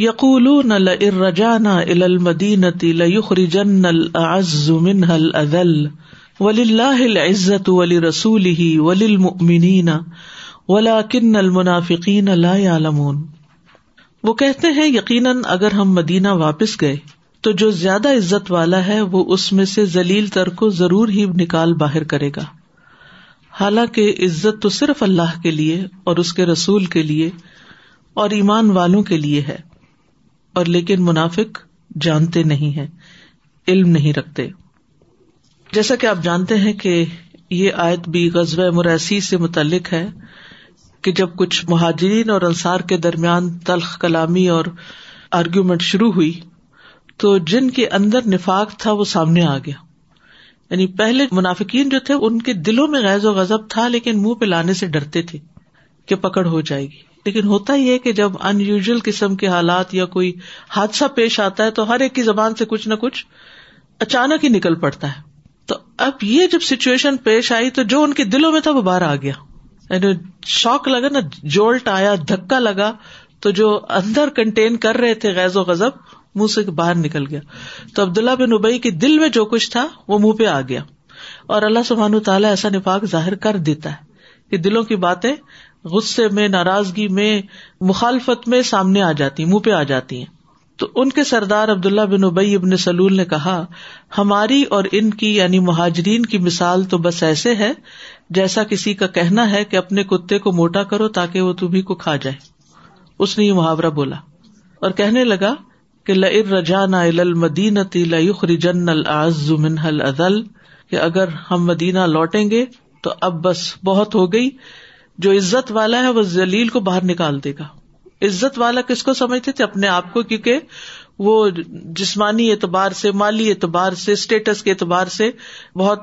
یقول لرجانا الى المدینة لیخرجن الاعز منها الاذل وللہ العزت ولرسوله وللمؤمنین ولكن المنافقین لا يعلمون وہ کہتے ہیں، یقیناً اگر ہم مدینہ واپس گئے تو جو زیادہ عزت والا ہے وہ اس میں سے ذلیل تر کو ضرور ہی نکال باہر کرے گا۔ حالانکہ عزت تو صرف اللہ کے لیے اور اس کے رسول کے لیے اور ایمان والوں کے لیے ہے۔ اور لیکن منافق جانتے نہیں ہے علم نہیں رکھتے۔ جیسا کہ آپ جانتے ہیں کہ یہ آیت بھی غزب مریسی سے متعلق ہے کہ جب کچھ مہاجرین اور انصار کے درمیان تلخ کلامی اور آرگیومنٹ شروع ہوئی، تو جن کے اندر نفاق تھا وہ سامنے آ گیا۔ یعنی پہلے منافقین جو تھے، ان کے دلوں میں غیر و غزب تھا، لیکن منہ پہ لانے سے ڈرتے تھے کہ پکڑ ہو جائے گی۔ لیکن ہوتا یہ کہ جب ان یوژل قسم کے حالات یا کوئی حادثہ پیش آتا ہے تو ہر ایک کی زبان سے کچھ نہ کچھ اچانک ہی نکل پڑتا ہے۔ تو اب یہ جب سچویشن پیش آئی تو جو ان کے دلوں میں تھا وہ باہر آ گیا۔ یعنی شوق لگا نا جولٹ آیا، دھکا لگا تو جو اندر کنٹین کر رہے تھے غیر و غزب منہ سے باہر نکل گیا۔ تو عبداللہ بن ابئی کے دل میں جو کچھ تھا وہ منہ پہ آ گیا۔ اور اللہ سبحان تعالیٰ ایسا نفاق ظاہر کر دیتا ہے کہ دلوں کی باتیں غصے میں، ناراضگی میں، مخالفت میں سامنے آ جاتی، منہ پہ آ جاتی ہیں۔ تو ان کے سردار عبداللہ بن ابئی ابن سلول نے کہا، ہماری اور ان کی یعنی مہاجرین کی مثال تو بس ایسے ہے جیسا کسی کا کہنا ہے کہ اپنے کتے کو موٹا کرو تاکہ وہ تمہیں کو کھا جائے۔ اس نے یہ محاورہ بولا۔ اور کہنے لگا کہ لر رجانا المدینتی لخری جن العز منہل ادل کہ اگر ہم مدینہ لوٹیں گے تو اب بس بہت ہو گئی۔ جو عزت والا ہے وہ ذلیل کو باہر نکال دے گا۔ عزت والا کس کو سمجھتے تھے؟ اپنے آپ کو، کیونکہ وہ جسمانی اعتبار سے، مالی اعتبار سے اسٹیٹس کے اعتبار سے بہت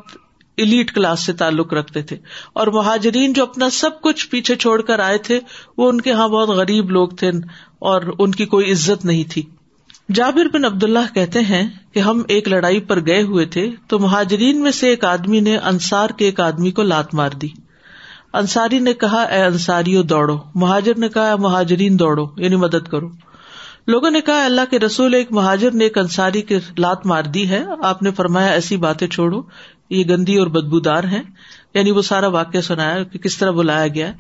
الیٹ کلاس سے تعلق رکھتے تھے۔ اور مہاجرین جو اپنا سب کچھ پیچھے چھوڑ کر آئے تھے، وہ ان کے یہاں بہت غریب لوگ تھے اور ان کی کوئی عزت نہیں تھی۔ جابر بن عبد اللہ کہتے ہیں کہ ہم ایک لڑائی پر گئے ہوئے تھے تو مہاجرین میں سے ایک آدمی نے انصار کے ایک آدمی کو لات مار دی۔ انصاری نے کہا، اے انصاری دوڑو. مہاجر نے کہا مہاجرین دوڑو. یعنی مدد کرو۔ لوگوں نے کہا اللہ کے رسول، ایک مہاجر نے ایک انصاری کی لات مار دی ہے۔ آپ نے فرمایا، ایسی باتیں چھوڑو، یہ گندی اور بدبودار ہے یعنی وہ سارا واقعہ سنایا کہ کس طرح بلایا گیا۔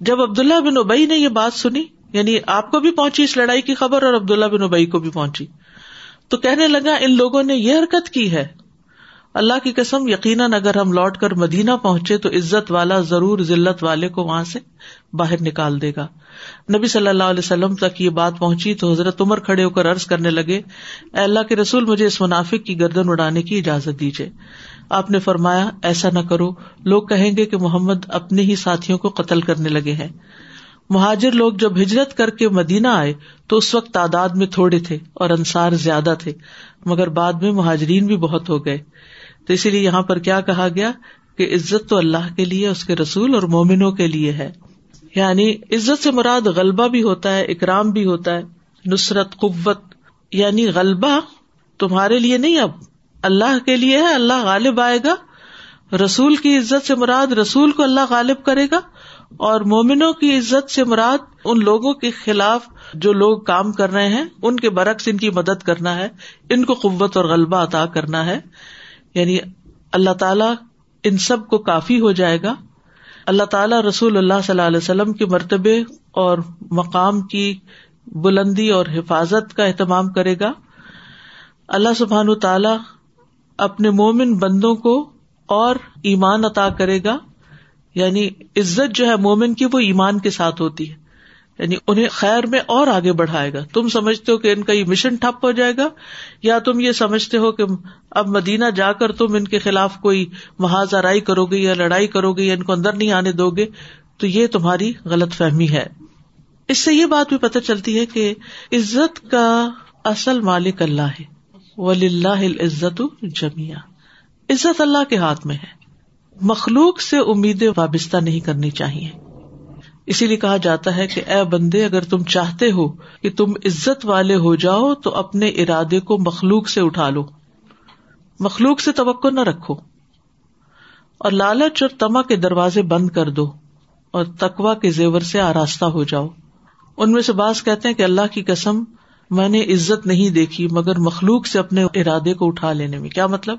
جب عبداللہ بن ابئی نے یہ بات سنی یعنی آپ کو بھی پہنچی اس لڑائی کی خبر اور عبداللہ بن ابئی کو بھی پہنچی، تو کہنے لگا، ان لوگوں نے یہ حرکت کی ہے اللہ کی قسم، یقیناً اگر ہم لوٹ کر مدینہ پہنچے تو عزت والا ضرور ضلعت والے کو وہاں سے باہر نکال دے گا۔ نبی صلی اللہ علیہ وسلم تک یہ بات پہنچی تو حضرت عمر کھڑے ہو کر عرض کرنے لگے، اے اللہ کے رسول، مجھے اس منافق کی گردن اڑانے کی اجازت دیجیے آپ نے فرمایا، ایسا نہ کرو۔ لوگ کہیں گے کہ محمد اپنے ہی ساتھیوں کو قتل کرنے لگے ہیں۔ مہاجر لوگ جب ہجرت کر کے مدینہ آئے تو اس وقت تعداد میں تھوڑے تھے اور انصار زیادہ تھے، مگر بعد میں مہاجرین بھی بہت ہو گئے۔ تو اسی لیے یہاں پر کیا کہا گیا کہ عزت تو اللہ کے لیے، اس کے رسول اور مومنوں کے لیے ہے۔ یعنی عزت سے مراد غلبہ بھی ہوتا ہے، اکرام بھی ہوتا ہے، نصرت، قوت۔ یعنی غلبہ تمہارے لیے نہیں، اب اللہ کے لیے ہے، اللہ غالب آئے گا۔ رسول کی عزت سے مراد رسول کو اللہ غالب کرے گا، اور مومنوں کی عزت سے مراد ان لوگوں کے خلاف جو لوگ کام کر رہے ہیں، ان کے برعکس ان کی مدد کرنا ہے، ان کو قوت اور غلبہ عطا کرنا ہے۔ یعنی اللہ تعالیٰ ان سب کو کافی ہو جائے گا۔ اللہ تعالیٰ رسول اللہ صلی اللہ علیہ وسلم کے مرتبے اور مقام کی بلندی اور حفاظت کا اہتمام کرے گا۔ اللہ سبحان تعالی اپنے مومن بندوں کو اور ایمان عطا کرے گا۔ یعنی عزت جو ہے مومن کی وہ ایمان کے ساتھ ہوتی ہے۔ یعنی انہیں خیر میں اور آگے بڑھائے گا۔ تم سمجھتے ہو کہ ان کا یہ مشن ٹھپ ہو جائے گا، یا تم یہ سمجھتے ہو کہ اب مدینہ جا کر تم ان کے خلاف کوئی محاذ آرائی کرو گے یا لڑائی کرو گے یا ان کو اندر نہیں آنے دو گے، تو یہ تمہاری غلط فہمی ہے۔ اس سے یہ بات بھی پتہ چلتی ہے کہ عزت کا اصل مالک اللہ ہے۔ ولی اللہ عزت جمیا عزت اللہ کے ہاتھ میں ہے۔ مخلوق سے امیدیں وابستہ نہیں کرنی چاہیے۔ اسی لیے کہا جاتا ہے کہ اے بندے، اگر تم چاہتے ہو کہ تم عزت والے ہو جاؤ، تو اپنے ارادے کو مخلوق سے اٹھا لو۔ مخلوق سے توقع نہ رکھو۔ اور لالچ اور تما کے دروازے بند کر دو اور تکوا کے زیور سے آراستہ ہو جاؤ۔ ان میں سے باز کہتے ہیں کہ اللہ کی قسم، میں نے عزت نہیں دیکھی، مگر مخلوق سے اپنے ارادے کو اٹھا لینے میں۔ کیا مطلب؟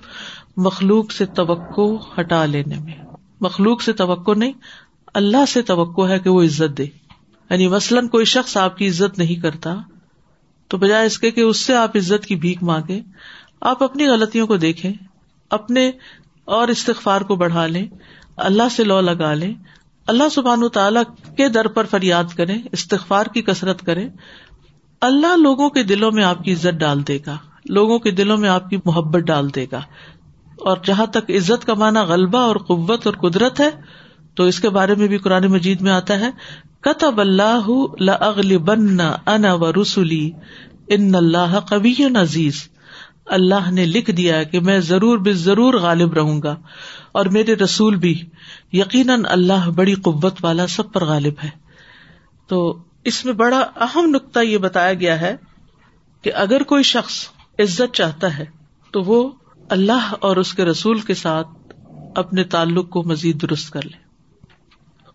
مخلوق سے توقع ہٹا لینے میں۔ مخلوق سے توقع نہیں اللہ سے توقع ہے کہ وہ عزت دے۔ یعنی مثلاً کوئی شخص آپ کی عزت نہیں کرتا، تو بجائے اس کے کہ اس سے آپ عزت کی بھیک مانگے، آپ اپنی غلطیوں کو دیکھیں، اپنے اور استغفار کو بڑھا لیں، اللہ سے لو لگا لیں۔ اللہ سبحان تعالی کے در پر فریاد کریں، استغفار کی کسرت کریں۔ اللہ لوگوں کے دلوں میں آپ کی عزت ڈال دے گا، لوگوں کے دلوں میں آپ کی محبت ڈال دے گا۔ اور جہاں تک عزت کا مانا غلبہ اور قوت اور قدرت ہے تو اس کے بارے میں بھی قرآن مجید میں آتا ہے، کتب اللہ بن ان و رسولی ان اللہ کبھی عزیز۔ اللہ نے لکھ دیا کہ میں ضرور بے ضرور غالب رہوں گا، اور میرے رسول بھی، یقیناً اللہ بڑی قوت والا سب پر غالب ہے۔ تو اس میں بڑا اہم نقطہ یہ بتایا گیا ہے کہ اگر کوئی شخص عزت چاہتا ہے، تو وہ اللہ اور اس کے رسول کے ساتھ اپنے تعلق کو مزید درست کر لے۔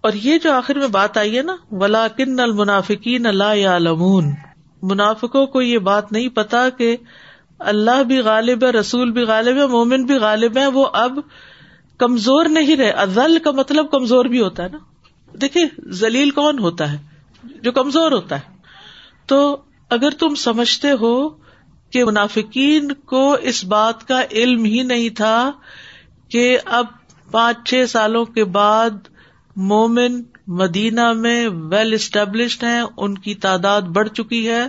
اور یہ جو آخر میں بات آئی ہے نا ولاکن المنافقین اللہ یا منافقوں کو یہ بات نہیں پتا کہ اللہ بھی غالب ہے، رسول بھی غالب ہے، مومن بھی غالب ہے، وہ اب کمزور نہیں رہے۔ ازل کا مطلب کمزور بھی ہوتا ہے نا۔ دیکھیے زلیل کون ہوتا ہے؟ جو کمزور ہوتا ہے۔ تو اگر تم سمجھتے ہو کہ منافقین کو اس بات کا علم ہی نہیں تھا کہ اب پانچ چھ سالوں کے بعد مومن مدینہ میں ویل اسٹیبلشڈ ہیں، ان کی تعداد بڑھ چکی ہے۔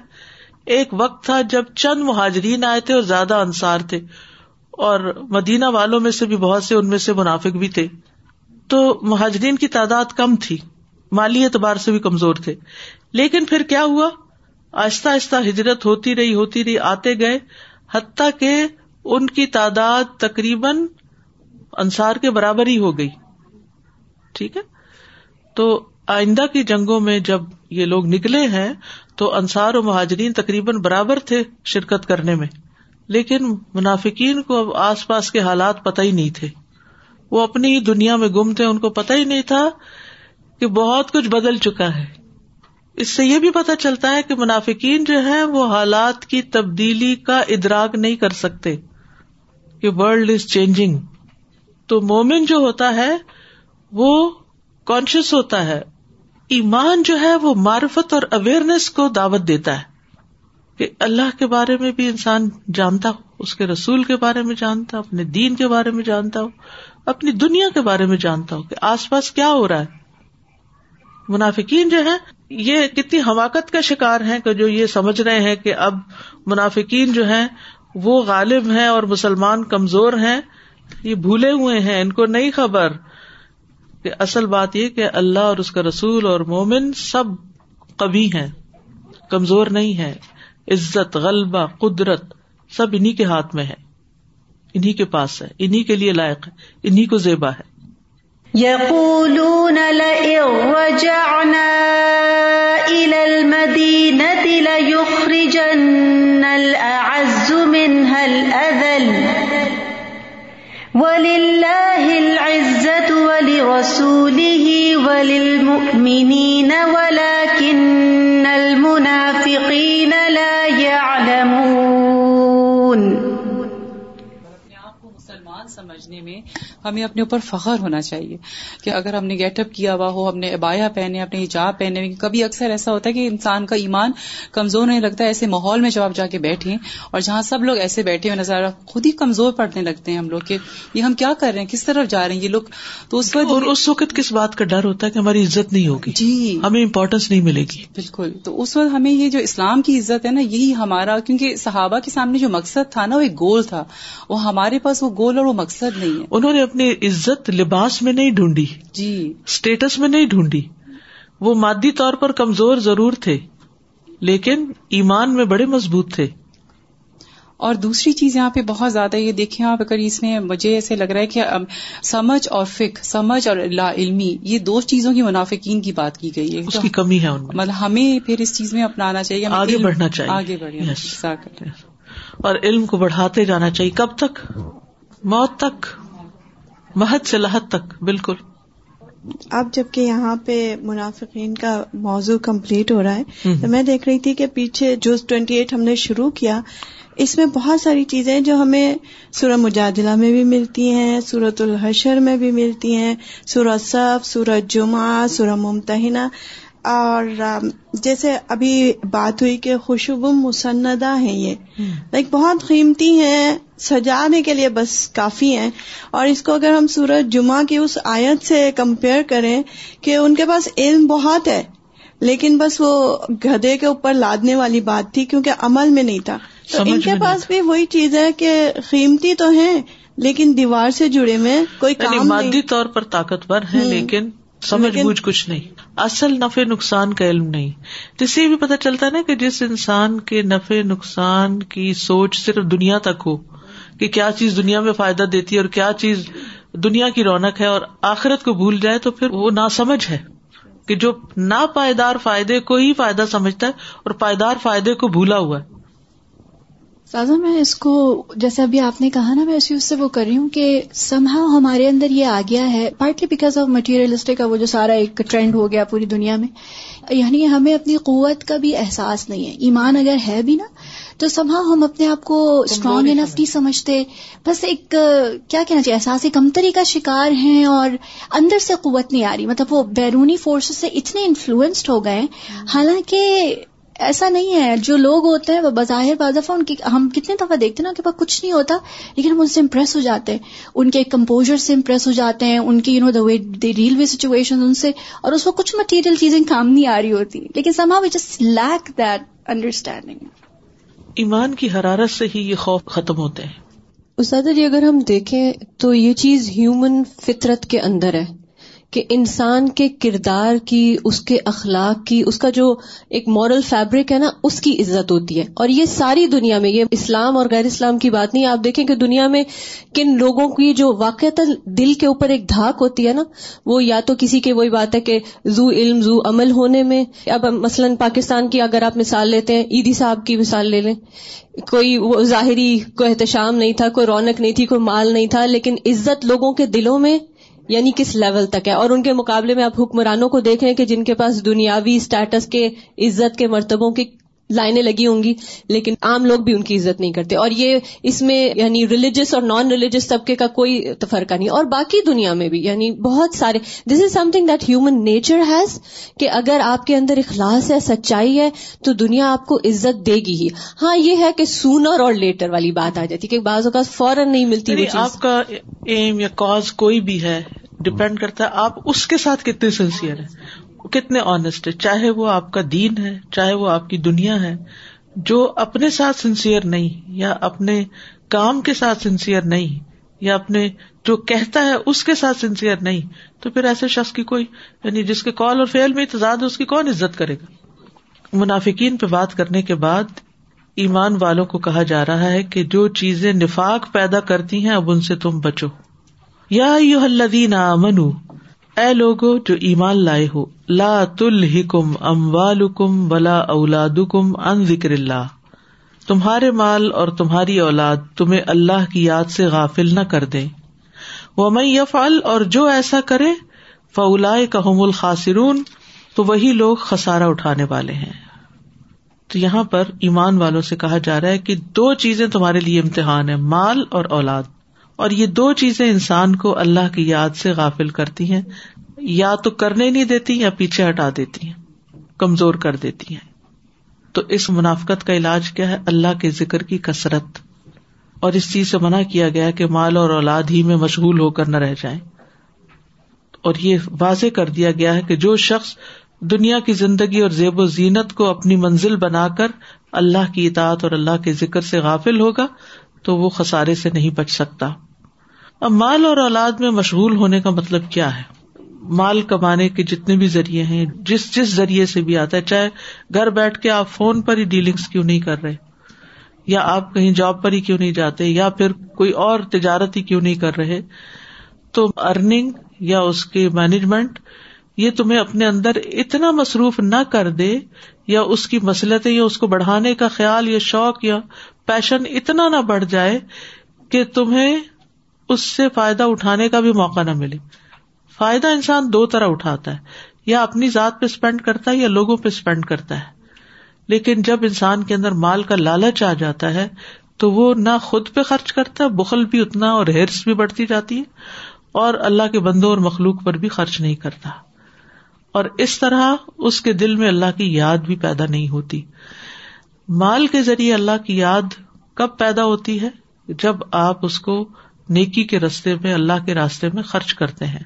ایک وقت تھا جب چند مہاجرین آئے تھے اور زیادہ انصار تھے۔ اور مدینہ والوں میں سے بھی بہت سے، ان میں سے منافق بھی تھے۔ تو مہاجرین کی تعداد کم تھی۔ مالی اعتبار سے بھی کمزور تھے۔ لیکن پھر کیا ہوا؟ آہستہ آہستہ ہجرت ہوتی رہی ہوتی رہی، آتے گئے۔ حتیٰ کہ ان کی تعداد تقریباً انصار کے برابر ہی ہو گئی۔ ٹھیک ہے؟ تو آئندہ کی جنگوں میں جب یہ لوگ نکلے ہیں، تو انصار و مہاجرین تقریباً برابر تھے شرکت کرنے میں۔ لیکن منافقین کو اب آس پاس کے حالات پتہ ہی نہیں تھے۔ وہ اپنی ہی دنیا میں گم تھے، ان کو پتہ ہی نہیں تھا کہ بہت کچھ بدل چکا ہے۔ اس سے یہ بھی پتا چلتا ہے کہ منافقین جو ہے وہ حالات کی تبدیلی کا ادراک نہیں کر سکتے کہ ورلڈ از چینجنگ تو مومن جو ہوتا ہے وہ کانشیس ہوتا ہے۔ ایمان جو ہے وہ معرفت اور اویئرنیس کو دعوت دیتا ہے۔ کہ اللہ کے بارے میں بھی انسان جانتا ہو، اس کے رسول کے بارے میں جانتا ہو، اپنے دین کے بارے میں جانتا ہو، اپنی دنیا کے بارے میں جانتا ہو کہ آس پاس کیا ہو رہا ہے۔ منافقین جو ہے یہ کتنی حماقت کا شکار ہے کہ جو یہ سمجھ رہے ہیں کہ اب منافقین جو ہے وہ غالب ہیں اور مسلمان کمزور ہیں۔ یہ بھولے ہوئے ہیں، ان کو نہیں خبر۔ کہ اصل بات یہ کہ اللہ اور اس کا رسول اور مومن سب کبھی ہیں، کمزور نہیں ہے عزت، غلبہ، قدرت سب انہیں کے ہاتھ میں ہے انہیں کے پاس ہے انہیں کے لیے لائق ہے انہیں کو زیبا ہے۔ يقولون لئن رجعنا إلى المدينة ليخرجن الأعز منها الأذل. ولله ولرسوله وللمؤمنين ولكن ہمیں اپنے اوپر فخر ہونا چاہیے کہ اگر ہم نے گیٹ اپ کیا ہوا ہو ہم نے ابایا پہنے اپنے حجاب پہنے کبھی اکثر ایسا ہوتا ہے کہ انسان کا ایمان کمزور نہیں لگتا ایسے ماحول میں جب آپ جا کے بیٹھے اور جہاں سب لوگ ایسے بیٹھے ہوئے نظر خود ہی کمزور پڑنے لگتے ہیں ہم لوگ کہ یہ ہم کیا کر رہے ہیں کس طرف جا رہے ہیں یہ لوگ تو اس وقت اس وقت کس بات کا ڈر ہوتا ہے کہ ہماری عزت نہیں ہوگی؟ جی۔ ہمیں امپورٹینس نہیں ملے گی۔ بالکل۔ تو اس وقت ہمیں یہ جو اسلام کی عزت ہے نا یہی ہمارا کیونکہ صحابہ کے سامنے جو مقصد تھا نا وہ ایک گول تھا۔ وہ ہمارے پاس وہ گول اور وہ مقصد نہیں ہے۔ انہوں نے اپنی عزت لباس میں نہیں ڈھونڈی جی۔ اسٹیٹس میں نہیں ڈھونڈی۔ وہ مادی طور پر کمزور ضرور تھے لیکن ایمان میں بڑے مضبوط تھے۔ اور دوسری چیز یہاں پہ بہت زیادہ یہ دیکھیں آپ اگر اس میں مجھے ایسے لگ رہا ہے کہ سمجھ اور فک سمجھ اور لا علمی یہ دو چیزوں کی منافقین کی بات کی گئی ہے۔ اس کی کمی ہے مطلب ہمیں پھر اس چیز میں اپنانا چاہیے آگے بڑھنا چاہیے۔ آگے بڑھنا اور علم کو بڑھاتے جانا چاہیے۔ کب تک؟ موت تک۔ محت سے لحت تک بالکل۔ اب جبکہ یہاں پہ منافقین کا موضوع کمپلیٹ ہو رہا ہے تو میں دیکھ رہی تھی کہ پیچھے جو ٹوینٹی ایٹ ہم نے شروع کیا اس میں بہت ساری چیزیں جو ہمیں سورہ مجادلہ میں بھی ملتی ہیں سورت الحشر میں بھی ملتی ہیں سورہ صف سورت جمعہ سورہ ممتحنہ۔ اور جیسے ابھی بات ہوئی کہ خوشبو مسندہ ہیں یہ۔ لائک بہت قیمتی ہیں سجانے کے لیے بس کافی ہیں۔ اور اس کو اگر ہم سورج جمعہ کی اس آیت سے کمپیئر کریں کہ ان کے پاس علم بہت ہے لیکن بس وہ گدے کے اوپر لادنے والی بات تھی کیونکہ عمل میں نہیں تھا۔ تو ان کے پاس بھی وہی چیز ہے کہ قیمتی تو ہیں لیکن دیوار سے جڑے میں کوئی کام مادی طور پر طاقتور ہے لیکن سمجھ بوجھ کچھ نہیں۔ اصل نفع نقصان کا علم نہیں۔ اس سے بھی پتا چلتا نا کہ جس انسان کے نفع نقصان کی سوچ صرف دنیا تک ہو کہ کیا چیز دنیا میں فائدہ دیتی ہے اور کیا چیز دنیا کی رونق ہے اور آخرت کو بھول جائے تو پھر وہ نا سمجھ ہے کہ جو نا پائیدار فائدے کو ہی فائدہ سمجھتا ہے اور پائیدار فائدے کو بھولا ہوا ہے۔ سازا، میں اس کو جیسے ابھی آپ نے کہا نا، میں اسی اس سے وہ کر رہی ہوں کہ سمہا ہمارے اندر یہ آ گیا ہے پارٹلی بیکاز آف مٹیریلسٹک کا وہ جو سارا ایک ٹرینڈ ہو گیا پوری دنیا میں۔ یعنی ہمیں اپنی قوت کا بھی احساس نہیں ہے۔ ایمان اگر ہے بھی نا تو سمہا ہم اپنے آپ کو اسٹرانگ انف نہیں سمجھتے۔ بس ایک کیا کہنا چاہیے احساس کمتری کا شکار ہیں اور اندر سے قوت نہیں آ رہی۔ مطلب وہ بیرونی فورسز سے اتنے انفلوئنسڈ ہو گئے حالانکہ ایسا نہیں ہے۔ جو لوگ ہوتے ہیں وہ بظاہر بعض دفعہ ان کی ہم کتنے دفعہ دیکھتے ہیں نا کہ پاس کچھ نہیں ہوتا لیکن ہم ان سے امپریس ہو جاتے ہیں۔ ان کے کمپوزر سے امپریس ہو جاتے ہیں۔ ان کی you know the way the railway situation ان سے۔ اور اس کو کچھ مٹیریل چیزیں کام نہیں آ رہی ہوتی۔ لیکن سما we just like that understanding ایمان کی حرارت سے ہی یہ خوف ختم ہوتے ہیں۔ استاد جی اگر ہم دیکھیں تو یہ چیز ہیومن فطرت کے اندر ہے۔ کہ انسان کے کردار کی، اس کے اخلاق کی، اس کا جو ایک مورل فیبرک ہے نا، اس کی عزت ہوتی ہے۔ اور یہ ساری دنیا میں، یہ اسلام اور غیر اسلام کی بات نہیں، آپ دیکھیں کہ دنیا میں کن لوگوں کی جو واقع دل کے اوپر ایک دھاک ہوتی ہے نا، وہ یا تو کسی کے، وہی بات ہے کہ زو علم، زو عمل ہونے میں۔ اب مثلاً پاکستان کی اگر آپ مثال لیتے ہیں، عیدی صاحب کی مثال لے لیں۔ کوئی وہ ظاہری کوئی احتشام نہیں تھا، کوئی رونق نہیں تھی، کوئی مال نہیں تھا، لیکن عزت لوگوں کے دلوں میں یعنی کس لیول تک ہے؟ اور ان کے مقابلے میں آپ حکمرانوں کو دیکھیں کہ جن کے پاس دنیاوی اسٹیٹس کے عزت کے مرتبوں کی لائنیں لگی ہوں گی لیکن عام لوگ بھی ان کی عزت نہیں کرتے۔ اور یہ اس میں یعنی ریلیجس اور نان ریلیجس طبقے کا کوئی فرقہ نہیں۔ اور باقی دنیا میں بھی یعنی بہت سارے۔ This is something that human nature has کہ اگر آپ کے اندر اخلاص ہے سچائی ہے تو دنیا آپ کو عزت دے گی ہی۔ ہاں یہ ہے کہ سونر اور لیٹر والی بات آ جاتی کہ بعض اوقات فوراً نہیں ملتی یعنی آپ کا ایم یا کاز کوئی بھی ہے ڈپینڈ کرتا ہے آپ اس کے ساتھ کتنے سنسیئر ہیں۔ کتنے آنےسٹ ہے، چاہے وہ آپ کا دین ہے، چاہے وہ آپ کی دنیا ہے، جو اپنے ساتھ سنسیئر نہیں، یا اپنے کام کے ساتھ سنسیئر نہیں، یا اپنے جو کہتا ہے اس کے ساتھ سنسیئر نہیں، تو پھر ایسے شخص کی کوئی یعنی جس کے کال اور فیل میں اتضاد ہے، اس کی کون عزت کرے گا؟ منافقین پہ بات کرنے کے بعد ایمان والوں کو کہا جا رہا ہے کہ جو چیزیں نفاق پیدا کرتی ہیں، اب ان سے تم بچو۔ یا یو الذین منو اے لوگو جو ایمان لائے ہو، لا تل کم ام والم ولا اولاد کم ان ذکر اللہ۔ تمہارے مال اور تمہاری اولاد تمہیں اللہ کی یاد سے غافل نہ کر دے وہ میں یفعل اور جو ایسا کرے فولا کہم الخاصرون تو وہی لوگ خسارا اٹھانے والے ہیں۔ تو یہاں پر ایمان والوں سے کہا جا رہا ہے کہ دو چیزیں تمہارے لیے امتحان ہے مال اور اولاد۔ اور یہ دو چیزیں انسان کو اللہ کی یاد سے غافل کرتی ہیں۔ یا تو کرنے نہیں دیتی یا پیچھے ہٹا دیتی ہیں، کمزور کر دیتی ہیں۔ تو اس منافقت کا علاج کیا ہے؟ اللہ کے ذکر کی کثرت۔ اور اس چیز سے منع کیا گیا کہ مال اور اولاد ہی میں مشغول ہو کر نہ رہ جائیں۔ اور یہ واضح کر دیا گیا ہے کہ جو شخص دنیا کی زندگی اور زیب و زینت کو اپنی منزل بنا کر اللہ کی اطاعت اور اللہ کے ذکر سے غافل ہوگا تو وہ خسارے سے نہیں بچ سکتا۔ اب مال اور اولاد میں مشغول ہونے کا مطلب کیا ہے؟ مال کمانے کے جتنے بھی ذریعے ہیں، جس جس ذریعے سے بھی آتا ہے، چاہے گھر بیٹھ کے آپ فون پر ہی ڈیلنگس کیوں نہیں کر رہے؟ یا آپ کہیں جاب پر ہی کیوں نہیں جاتے؟ یا پھر کوئی اور تجارت ہی کیوں نہیں کر رہے؟ تو ارننگ یا اس کی مینجمنٹ یہ تمہیں اپنے اندر اتنا مصروف نہ کر دے یا اس کی مسلطیں یا اس کو بڑھانے کا خیال یا شوق یا پیشن اتنا نہ بڑھ جائے کہ تمہیں اس سے فائدہ اٹھانے کا بھی موقع نہ ملے۔ فائدہ انسان دو طرح اٹھاتا ہے، یا اپنی ذات پہ اسپینڈ کرتا ہے یا لوگوں پہ اسپینڈ کرتا ہے۔ لیکن جب انسان کے اندر مال کا لالچ آ جاتا ہے، تو وہ نہ خود پہ خرچ کرتا بخل بھی اتنا اور ہرس بھی بڑھتی جاتی ہے، اور اللہ کے بندوں اور مخلوق پر بھی خرچ نہیں کرتا۔ اور اس طرح اس کے دل میں اللہ کی یاد بھی پیدا نہیں ہوتی۔ مال کے ذریعے اللہ کی یاد کب پیدا ہوتی ہے؟ جب آپ اس کو نیکی کے رستے میں، اللہ کے راستے میں خرچ کرتے ہیں۔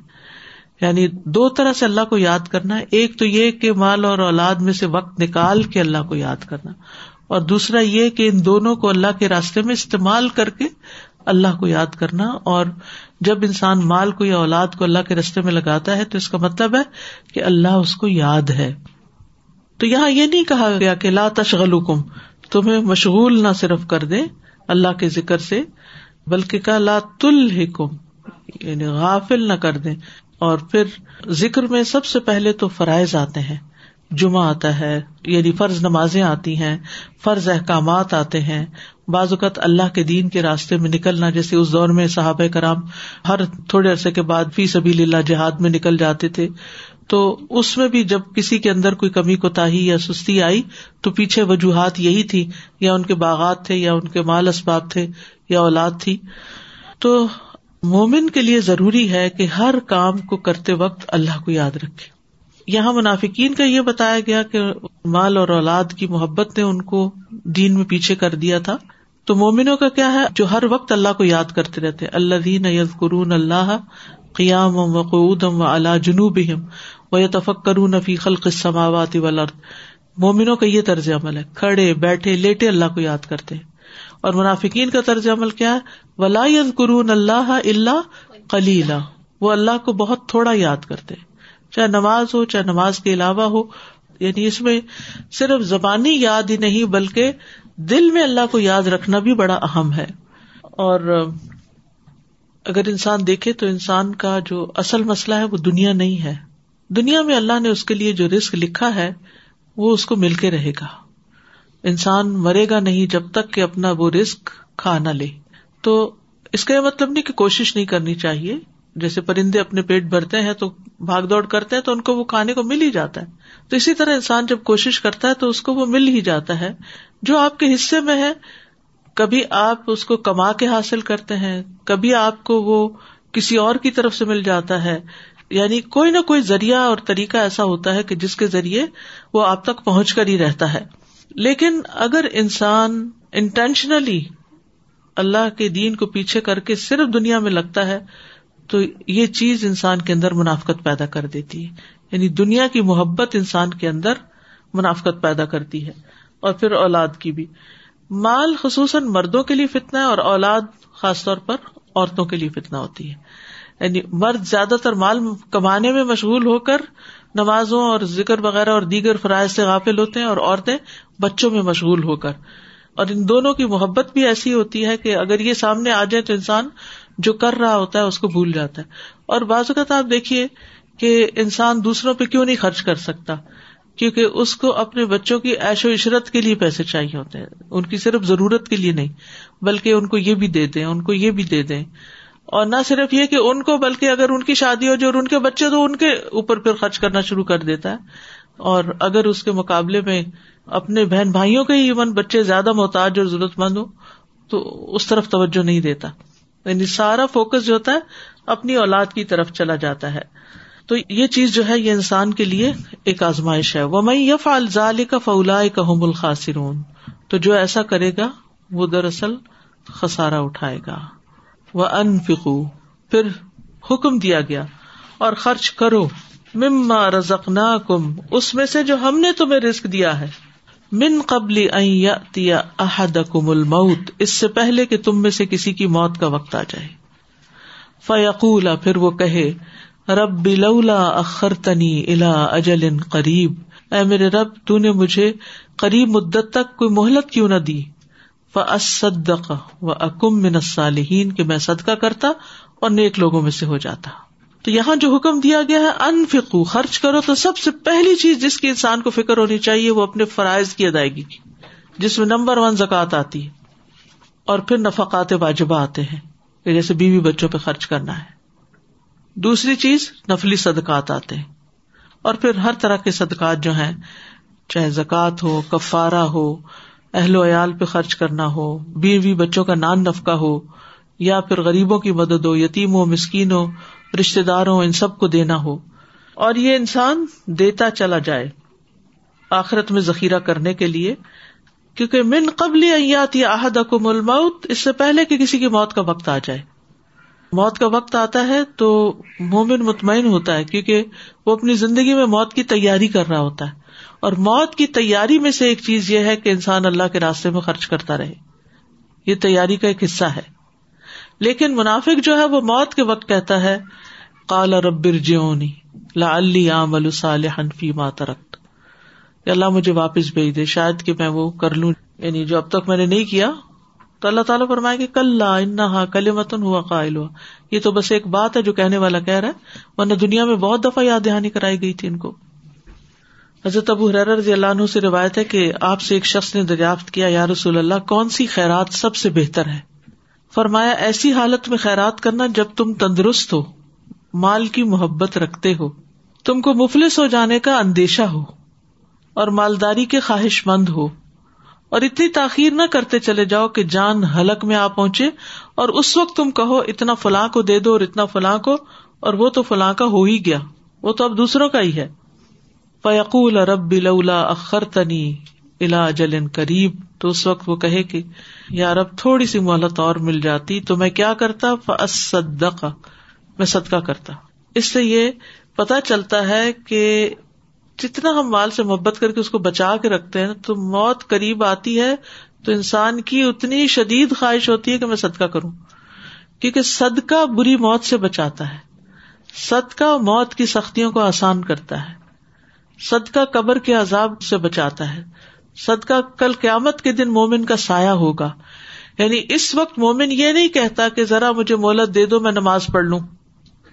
یعنی دو طرح سے اللہ کو یاد کرنا ایک تو یہ کہ مال اور اولاد میں سے وقت نکال کے اللہ کو یاد کرنا۔ اور دوسرا یہ کہ ان دونوں کو اللہ کے راستے میں استعمال کر کے اللہ کو یاد کرنا۔ اور جب انسان مال کو یا اولاد کو اللہ کے رستے میں لگاتا ہے تو اس کا مطلب ہے کہ اللہ اس کو یاد ہے۔ تو یہاں یہ نہیں کہا گیا کہ لا تشغل کم تمہیں مشغول نہ صرف کر دے اللہ کے ذکر سے، بلکہ کا لا تل یعنی غافل نہ کر دے اور پھر ذکر میں سب سے پہلے تو فرائض آتے ہیں، جمعہ آتا ہے یعنی فرض نمازیں آتی ہیں، فرض احکامات آتے ہیں۔ بعض اوقات اللہ کے دین کے راستے میں نکلنا، جیسے اس دور میں صحابہ کرام ہر تھوڑے عرصے کے بعد فی سبھی اللہ جہاد میں نکل جاتے تھے۔ تو اس میں بھی جب کسی کے اندر کوئی کمی کوتاہی یا سستی آئی تو پیچھے وجوہات یہی تھی، یا ان کے باغات تھے، یا ان کے مال اسباب تھے، یا اولاد تھی۔ تو مومن کے لیے ضروری ہے کہ ہر کام کو کرتے وقت اللہ کو یاد رکھے۔ یہاں منافقین کا یہ بتایا گیا کہ مال اور اولاد کی محبت نے ان کو دین میں پیچھے کر دیا تھا۔ تو مومنوں کا کیا ہے؟ جو ہر وقت اللہ کو یاد کرتے رہتے۔ اللہ دین یز قرون اللہ قیام و قعود و اللہ جنوب و تفک کرون فی خلق سماوات ولرد مومنوں کا یہ طرز عمل ہے۔ کھڑے، بیٹھے، لیٹے اللہ کو یاد کرتے اور منافقین کا طرز عمل کیا ہے؟ ولا یز قرون اللہ اللہ کلیلہ وہ اللہ کو بہت تھوڑا یاد کرتے چاہے نماز ہو، چاہے نماز کے علاوہ ہو۔ یعنی اس میں صرف زبانی یاد ہی نہیں، بلکہ دل میں اللہ کو یاد رکھنا بھی بڑا اہم ہے۔ اور اگر انسان دیکھے تو انسان کا جو اصل مسئلہ ہے وہ دنیا نہیں ہے۔ دنیا میں اللہ نے اس کے لیے جو رسک لکھا ہے، وہ اس کو مل کے رہے گا۔ انسان مرے گا نہیں جب تک کہ اپنا وہ رسک کھا نہ لے۔ تو اس کا یہ مطلب نہیں کہ کوشش نہیں کرنی چاہیے۔ جیسے پرندے اپنے پیٹ بھرتے ہیں تو بھاگ دوڑ کرتے ہیں تو ان کو وہ کھانے کو مل ہی جاتا ہے۔ تو اسی طرح انسان جب کوشش کرتا ہے تو اس کو وہ مل ہی جاتا ہے۔ جو آپ کے حصے میں ہے، کبھی آپ اس کو کما کے حاصل کرتے ہیں، کبھی آپ کو وہ کسی اور کی طرف سے مل جاتا ہے۔ یعنی کوئی نہ کوئی ذریعہ اور طریقہ ایسا ہوتا ہے کہ جس کے ذریعے وہ آپ تک پہنچ کر ہی رہتا ہے۔ لیکن اگر انسان انٹینشنلی اللہ کے دین کو پیچھے کر کے صرف دنیا میں لگتا ہے، تو یہ چیز انسان کے اندر منافقت پیدا کر دیتی ہے۔ یعنی دنیا کی محبت انسان کے اندر منافقت پیدا کرتی ہے۔ اور پھر اولاد کی بھی۔ مال خصوصاً مردوں کے لیے فتنا ہے اور اولاد خاص طور پر عورتوں کے لیے فتنا ہوتی ہے۔ یعنی مرد زیادہ تر مال کمانے میں مشغول ہو کر نمازوں اور ذکر وغیرہ اور دیگر فرائض سے غافل ہوتے ہیں اور عورتیں بچوں میں مشغول ہو کر۔ اور ان دونوں کی محبت بھی ایسی ہوتی ہے کہ اگر یہ سامنے آ جائے تو انسان جو کر رہا ہوتا ہے اس کو بھول جاتا ہے۔ اور بعض اوقات آپ دیکھیے کہ انسان دوسروں پہ کیوں نہیں خرچ کر سکتا؟ کیونکہ اس کو اپنے بچوں کی ایش و عشرت کے لیے پیسے چاہیے ہوتے ہیں۔ ان کی صرف ضرورت کے لیے نہیں، بلکہ ان کو یہ بھی دے دیں، ان کو یہ بھی دے دیں۔ اور نہ صرف یہ کہ ان کو بلکہ اگر ان کی شادی ہو جو اور ان کے بچے تو ان کے اوپر پھر خرچ کرنا شروع کر دیتا ہے۔ اور اگر اس کے مقابلے میں اپنے بہن بھائیوں کے ہی ایون بچے زیادہ محتاج اور ضرورت مند ہو تو اس طرف توجہ نہیں دیتا۔ یعنی سارا فوکس جو ہوتا ہے اپنی اولاد کی طرف چلا جاتا ہے۔ تو یہ چیز جو ہے یہ انسان کے لیے ایک آزمائش ہے۔ وہ میں یف الزال کا فولا کا الخاصرون تو جو ایسا کرے گا وہ دراصل خسارا اٹھائے گا۔ وہ ان فکو پھر حکم دیا گیا، اور خرچ کرو، مما رزق کم اس میں سے جو ہم نے تمہیں رسک دیا ہے۔ من قبل احد کم الموت، اس سے پہلے کہ تم میں سے کسی کی موت کا وقت آ جائے۔ فیقول پھر وہ کہے، رب بلولا اخر تنی الا اجل قریب اے میرے رب، تو نے مجھے قریب مدت تک کوئی مہلت کیوں نہ دی؟ فصدق و اکم من الصالحین کہ میں صدقہ کرتا اور نیک لوگوں میں سے ہو جاتا۔ تو یہاں جو حکم دیا گیا ہے ان فکو خرچ کرو، تو سب سے پہلی چیز جس کی انسان کو فکر ہونی چاہیے، وہ اپنے فرائض کی ادائیگی کی، جس میں نمبر ون زکات آتی ہے، اور پھر نفقات واجبہ آتے ہیں، کہ جیسے بیوی بچوں پہ خرچ کرنا ہے۔ دوسری چیز، نفلی صدقات آتے ہیں۔ اور پھر ہر طرح کے صدقات جو ہیں، چاہے زکوٰۃ ہو، کفارہ ہو اہل و عیال پہ خرچ کرنا ہو، بیوی بچوں کا نان نفقہ ہو، یا پھر غریبوں کی مدد ہو یتیم ہو مسکین ہو رشتے دار ہو ان سب کو دینا ہو۔ اور یہ انسان دیتا چلا جائے آخرت میں ذخیرہ کرنے کے لیے، کیونکہ من قبل ایات یا عہد کو ملمت اس سے پہلے کہ کسی کی موت کا وقت آ جائے۔ موت کا وقت آتا ہے تو مومن مطمئن ہوتا ہے کیونکہ وہ اپنی زندگی میں موت کی تیاری کر رہا ہوتا ہے۔ اور موت کی تیاری میں سے ایک چیز یہ ہے کہ انسان اللہ کے راستے میں خرچ کرتا رہے۔ یہ تیاری کا ایک حصہ ہے۔ لیکن منافق جو ہے وہ موت کے وقت کہتا ہے کالا ربر جیونی لا علی فی ماترک اللہ مجھے واپس بھیج دے، شاید کہ میں وہ کر لوں۔ یعنی جو اب تک میں نے نہیں کیا تو اللہ تعالیٰ فرمائے کہ کل انہا کل متن ہوا قائل ہوا یہ تو بس ایک بات ہے جو کہنے والا کہہ رہا ہے، ورنہ دنیا میں بہت دفعہ یاد دہانی کرائی گئی تھی ان کو۔ حضرت ابو حرار رضی اللہ عنہ سے روایت ہے کہ آپ سے ایک شخص نے دریافت کیا، یا رسول اللہ، کون سی خیرات سب سے بہتر ہے فرمایا، ایسی حالت میں خیرات کرنا جب تم تندرست ہو، مال کی محبت رکھتے ہو، تم کو مفلس ہو جانے کا اندیشہ ہو، اور مالداری کے خواہش مند ہو۔ اور اتنی تاخیر نہ کرتے چلے جاؤ کہ جان حلق میں آ پہنچے اور اس وقت تم کہو اتنا فلاں کو دے دو اور اتنا فلاں کو اور وہ تو فلاں کا ہو ہی گیا۔ وہ تو اب دوسروں کا ہی ہے۔ فیقول رب بلا اخر تنی الا جلن قریب۔ تو اس وقت وہ کہے کہ یار اب تھوڑی سی مہلت اور مل جاتی تو میں کیا کرتا؟ فصدق میں صدقہ کرتا۔ اس سے یہ پتا چلتا ہے کہ جتنا ہم مال سے محبت کر کے اس کو بچا کے رکھتے ہیں، تو موت قریب آتی ہے، تو انسان کی اتنی شدید خواہش ہوتی ہے کہ میں صدقہ کروں۔ کیونکہ صدقہ بری موت سے بچاتا ہے۔ صدقہ موت کی سختیوں کو آسان کرتا ہے۔ صدقہ قبر کے عذاب سے بچاتا ہے۔ صدقہ کل قیامت کے دن مومن کا سایہ ہوگا۔ یعنی اس وقت مومن یہ نہیں کہتا کہ ذرا مجھے مہلت دے دو، میں نماز پڑھ لوں۔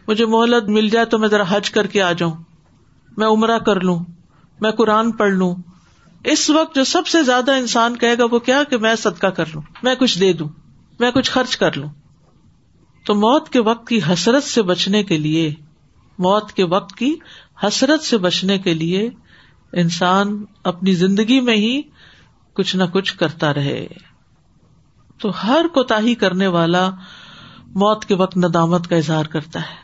مجھے مہلت مل جائے تو میں ذرا حج کر کے آ جاؤں۔ میں عمرہ کر لوں، میں قرآن پڑھ لوں۔ اس وقت جو سب سے زیادہ انسان کہے گا وہ کیا کہ میں صدقہ کر لوں، میں کچھ دے دوں، میں کچھ خرچ کر لوں۔ تو موت کے وقت کی حسرت سے بچنے کے لیے، موت کے وقت کی حسرت سے بچنے کے لیے انسان اپنی زندگی میں ہی کچھ نہ کچھ کرتا رہے۔ تو ہر کوتا کرنے والا موت کے وقت ندامت کا اظہار کرتا ہے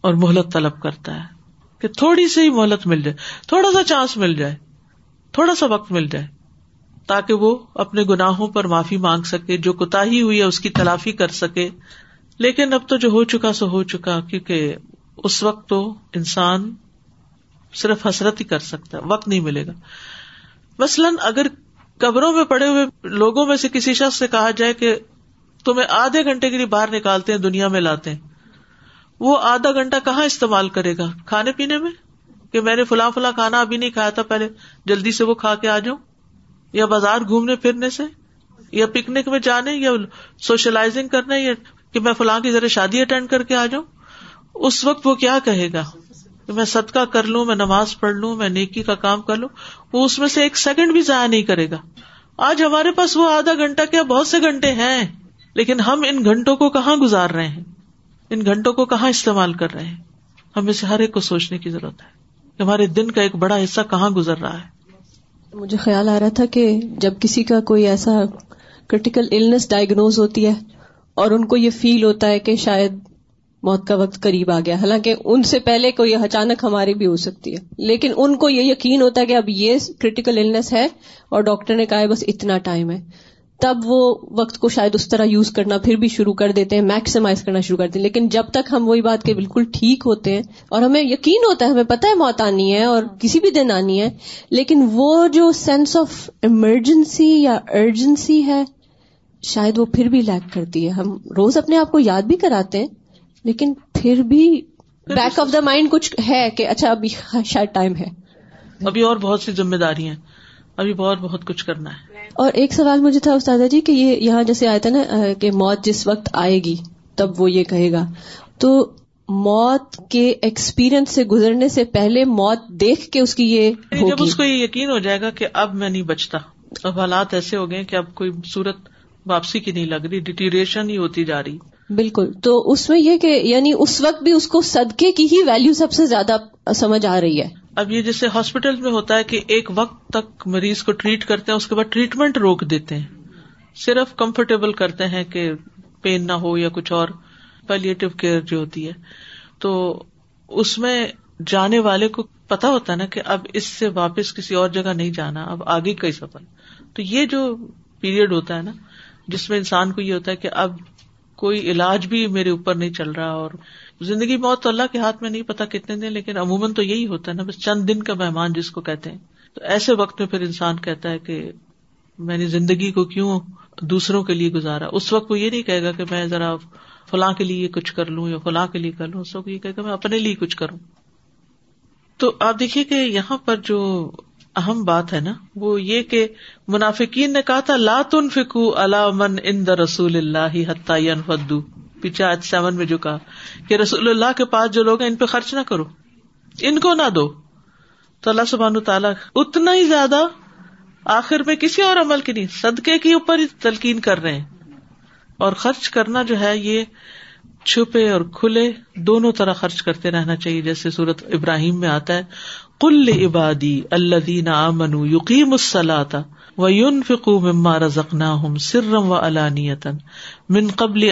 اور مہلت طلب کرتا ہے۔ کہ تھوڑی سی ہی مہلت مل جائے، تھوڑا سا چانس مل جائے، تھوڑا سا وقت مل جائے، تاکہ وہ اپنے گناہوں پر معافی مانگ سکے، جو کوتا ہوئی ہے اس کی تلافی کر سکے۔ لیکن اب تو جو ہو چکا سو ہو چکا، کیونکہ اس وقت تو انسان صرف حسرت ہی کر سکتا ہے، وقت نہیں ملے گا۔ مثلاً اگر قبروں میں پڑے ہوئے لوگوں میں سے کسی شخص سے کہا جائے کہ تمہیں آدھے گھنٹے کے لیے باہر نکالتے ہیں، دنیا میں لاتے ہیں وہ آدھا گھنٹہ کہاں استعمال کرے گا کھانے پینے میں کہ میں نے فلاں فلاں کھانا ابھی نہیں کھایا تھا پہلے جلدی سے وہ کھا کے آ جاؤں یا بازار گھومنے پھرنے سے یا پکنک میں جانے یا سوشلائزنگ کرنے یا کہ میں فلاں کی ذرا شادی اٹینڈ کر کے آ جاؤں اس وقت وہ کیا کہے گا کہ میں صدقہ کر لوں میں نماز پڑھ لوں میں نیکی کا کام کر لوں وہ اس میں سے ایک سیکنڈ بھی ضائع نہیں کرے گا آج ہمارے پاس وہ آدھا گھنٹہ کیا بہت سے گھنٹے ہیں لیکن ہم ان گھنٹوں کو کہاں گزار رہے ہیں ان گھنٹوں کو کہاں استعمال کر رہے ہیں؟ ہمیں سے ہر ایک کو سوچنے کی ضرورت ہے کہ ہمارے دن کا ایک بڑا حصہ کہاں گزر رہا ہے۔ مجھے خیال آ رہا تھا کہ جب کسی کا کوئی ایسا کریٹیکل النس ڈائگنوز ہوتی ہے اور ان کو یہ فیل ہوتا ہے کہ شاید موت کا وقت قریب آ گیا، حالانکہ ان سے پہلے کوئی اچانک ہماری بھی ہو سکتی ہے، لیکن ان کو یہ یقین ہوتا ہے کہ اب یہ کریٹیکل النس ہے اور ڈاکٹر نے کہا ہے بس اتنا ٹائم ہے۔ تب وہ وقت کو شاید اس طرح یوز کرنا پھر بھی شروع کر دیتے ہیں میکسیمائز کرنا شروع کرتے ہیں۔ لیکن جب تک ہم وہی بات کے بالکل ٹھیک ہوتے ہیں اور ہمیں یقین ہوتا ہے، ہمیں پتا ہے موت آنی ہے اور کسی بھی دن آنی ہے، لیکن وہ جو سینس آف ایمرجنسی یا ارجنسی ہے، شاید وہ پھر بھی لیک کرتی ہے۔ ہم روز اپنے آپ کو یاد بھی کراتے ہیں، لیکن پھر بھی بیک آف دا مائنڈ کچھ ہے کہ اچھا ابھی شاید ٹائم ہے۔ ابھی اور بہت سی ذمہ داری ہیں۔ ابھی بہت بہت کچھ کرنا ہے۔ اور ایک سوال مجھے تھا استاد جی کہ یہ یہاں جیسے آیا تھا نا کہ موت جس وقت آئے گی تب وہ یہ کہے گا۔ تو موت کے ایکسپیرئنس سے گزرنے سے پہلے موت دیکھ کے اس کی یہ یعنی جب اس کو یہ یقین ہو جائے گا کہ اب میں نہیں بچتا اب حالات ایسے ہو گئے کہ اب کوئی صورت واپسی کی نہیں لگ رہی ڈیٹیریشن ہی ہوتی جا رہی۔ بالکل۔ تو اس میں یہ کہ یعنی اس وقت بھی اس کو صدقے کی ہی ویلو سب سے زیادہ سمجھ آ رہی ہے۔ اب یہ جیسے ہاسپٹل میں ہوتا ہے کہ ایک وقت تک مریض کو ٹریٹ کرتے ہیں، اس کے بعد ٹریٹمنٹ روک دیتے ہیں۔ صرف کمفرٹیبل کرتے ہیں کہ پین نہ ہو یا کچھ اور پیلیٹو کیئر جو ہوتی ہے۔ تو اس میں جانے والے کو پتا ہوتا ہے نا کہ اب اس سے واپس کسی اور جگہ نہیں جانا، اب آگے کا ہی سفر۔ تو یہ جو پیریڈ ہوتا ہے نا، جس میں انسان کو یہ ہوتا ہے کہ اب کوئی علاج بھی میرے اوپر نہیں چل رہا اور زندگی موت تو اللہ کے ہاتھ میں نہیں پتا کتنے دن، لیکن عموماً تو یہی ہوتا ہے نا، بس چند دن کا مہمان جس کو کہتے ہیں۔ تو ایسے وقت میں پھر انسان کہتا ہے کہ میں نے زندگی کو کیوں دوسروں کے لیے گزارا؟ اس وقت وہ یہ نہیں کہے گا کہ میں ذرا فلاں کے لیے کچھ کر لوں یا فلاں کے لیے کر لوں۔ اس وقت یہ کہے گا، میں اپنے لیے کچھ کروں۔ تو آپ دیکھیے کہ یہاں پر جو اہم بات ہے نا، وہ یہ کہ منافقین نے کہا تھا لاتن فکو من ان دا رسول اللہ فدو پیچھے آج سیون میں جو کہا کہ رسول اللہ کے پاس جو لوگ ہیں، ان پہ خرچ نہ کرو۔ ان کو نہ دو۔ تو اللہ سبحان تعالیٰ اتنا ہی زیادہ آخر میں کسی اور عمل کی نہیں، صدقے کے اوپر ہی تلقین کر رہے ہیں۔ اور خرچ کرنا جو ہے، یہ چھپے اور کھلے دونوں طرح خرچ کرتے رہنا چاہیے۔ جیسے سورت ابراہیم میں آتا ہے کل عبادی اللہ دین امن یقین الصلاح و یون فکو مما رزقنا ہم سرم و علانیتن من قبل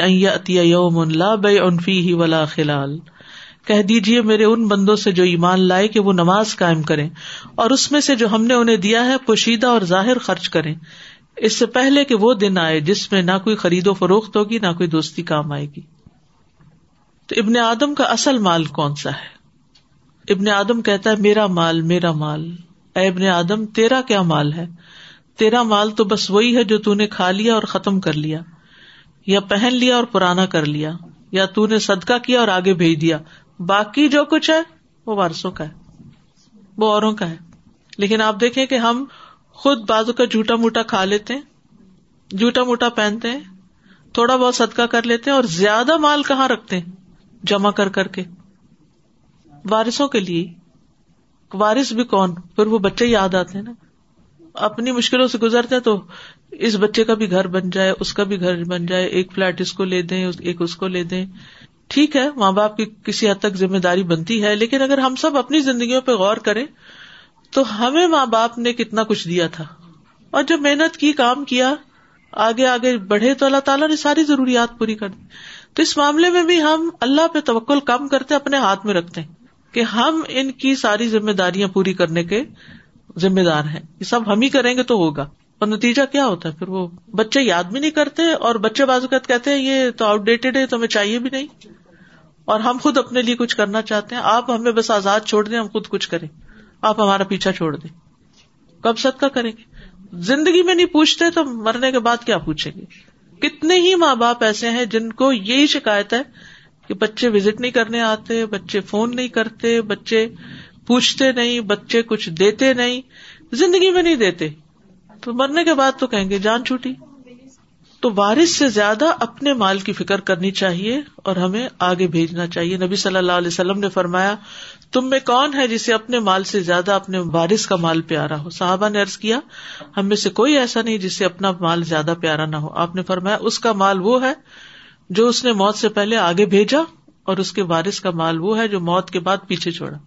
یوم لا بے انفی ہی ولا خلال کہہ دیجیے میرے ان بندوں سے جو ایمان لائے کہ وہ نماز قائم کریں اور اس میں سے جو ہم نے انہیں دیا ہے پوشیدہ اور ظاہر خرچ کریں اس سے پہلے کہ وہ دن آئے جس میں نہ کوئی خرید و فروخت ہوگی، نہ کوئی دوستی کام آئے گی۔ تو ابن آدم کا اصل مال کون سا ہے؟ ابن آدم کہتا ہے، میرا مال میرا مال۔ اے ابن آدم، تیرا کیا مال ہے؟ تیرا مال تو بس وہی ہے جو تون نے کھا لیا اور ختم کر لیا، یا پہن لیا اور پرانا کر لیا، یا تو نے صدقہ کیا اور آگے بھیج دیا۔ باقی جو کچھ ہے، وہ وارسوں کا ہے، وہ اوروں کا ہے۔ لیکن آپ دیکھیں کہ ہم خود بازو کا جھوٹا موٹا کھا لیتے ہیں، جھوٹا موٹا پہنتے ہیں، تھوڑا بہت صدقہ کر لیتے ہیں اور زیادہ مال کہاں رکھتے ہیں؟ جمع کر کر کے۔ وارثوں کے لیے، وارث بھی کون؟ پھر وہ بچے یاد آتے ہیں نا۔ اپنی مشکلوں سے گزرتے تو اس بچے کا بھی گھر بن جائے، اس کا بھی گھر بن جائے، ایک فلیٹ اس کو لے دیں، ایک اس کو لے دیں۔ ٹھیک ہے، ماں باپ کی کسی حد تک ذمہ داری بنتی ہے، لیکن اگر ہم سب اپنی زندگیوں پہ غور کریں تو ہمیں ماں باپ نے کتنا کچھ دیا تھا۔ اور جب محنت کی، کام کیا، آگے آگے بڑھے تو اللہ تعالیٰ نے ساری ضروریات پوری کر دی۔ تو اس معاملے میں بھی ہم اللہ پہ توکل کم کرتے، اپنے ہاتھ میں رکھتے ہیں کہ ہم ان کی ساری ذمہ داریاں پوری کرنے کے ذمہ دار ہیں یہ سب ہم ہی کریں گے تو ہوگا۔ اور نتیجہ کیا ہوتا ہے؟ پھر وہ بچے یاد بھی نہیں کرتے اور بچے بازوقت کہتے ہیں، یہ تو آؤٹ ڈیٹڈ ہے تو ہمیں چاہیے بھی نہیں۔ اور ہم خود اپنے لیے کچھ کرنا چاہتے ہیں۔ آپ ہمیں بس آزاد چھوڑ دیں، ہم خود کچھ کریں۔ آپ ہمارا پیچھا چھوڑ دیں۔ کب سد کا کریں گے؟ زندگی میں نہیں پوچھتے تو مرنے کے بعد کیا پوچھیں گے؟ کتنے ہی ماں باپ ایسے ہیں جن کو یہی شکایت ہے کہ بچے وزٹ نہیں کرنے آتے، بچے فون نہیں کرتے، بچے پوچھتے نہیں، بچے کچھ دیتے نہیں، زندگی میں نہیں دیتے۔ تو مرنے کے بعد تو کہیں گے، جان چھوٹی۔ تو وارث سے زیادہ اپنے مال کی فکر کرنی چاہیے اور ہمیں آگے بھیجنا چاہیے۔ نبی صلی اللہ علیہ وسلم نے فرمایا، تم میں کون ہے جسے اپنے مال سے زیادہ اپنے وارث کا مال پیارا ہو؟ صحابہ نے ارض کیا، ہم میں سے کوئی ایسا نہیں جسے اپنا مال زیادہ پیارا نہ ہو۔ آپ نے فرمایا، اس کا مال وہ ہے جو اس نے موت سے پہلے آگے بھیجا اور اس کے وارث کا مال وہ ہے جو موت کے بعد پیچھے چھوڑا۔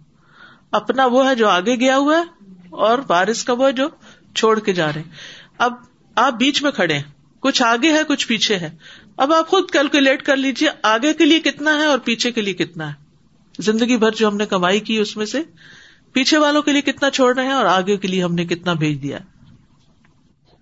اپنا وہ ہے جو آگے گیا ہوا ہے اور وارث کا وہ ہے جو چھوڑ کے جا رہے اب آپ بیچ میں کھڑے ہیں۔ کچھ آگے ہے، کچھ پیچھے ہے۔ اب آپ خود کیلکولیٹ کر لیجیے آگے کے لیے کتنا ہے اور پیچھے کے لیے کتنا ہے۔ زندگی بھر جو ہم نے کمائی کی اس میں سے، پیچھے والوں کے لیے کتنا چھوڑ رہے ہیں اور آگے کے لیے ہم نے کتنا بھیج دیا۔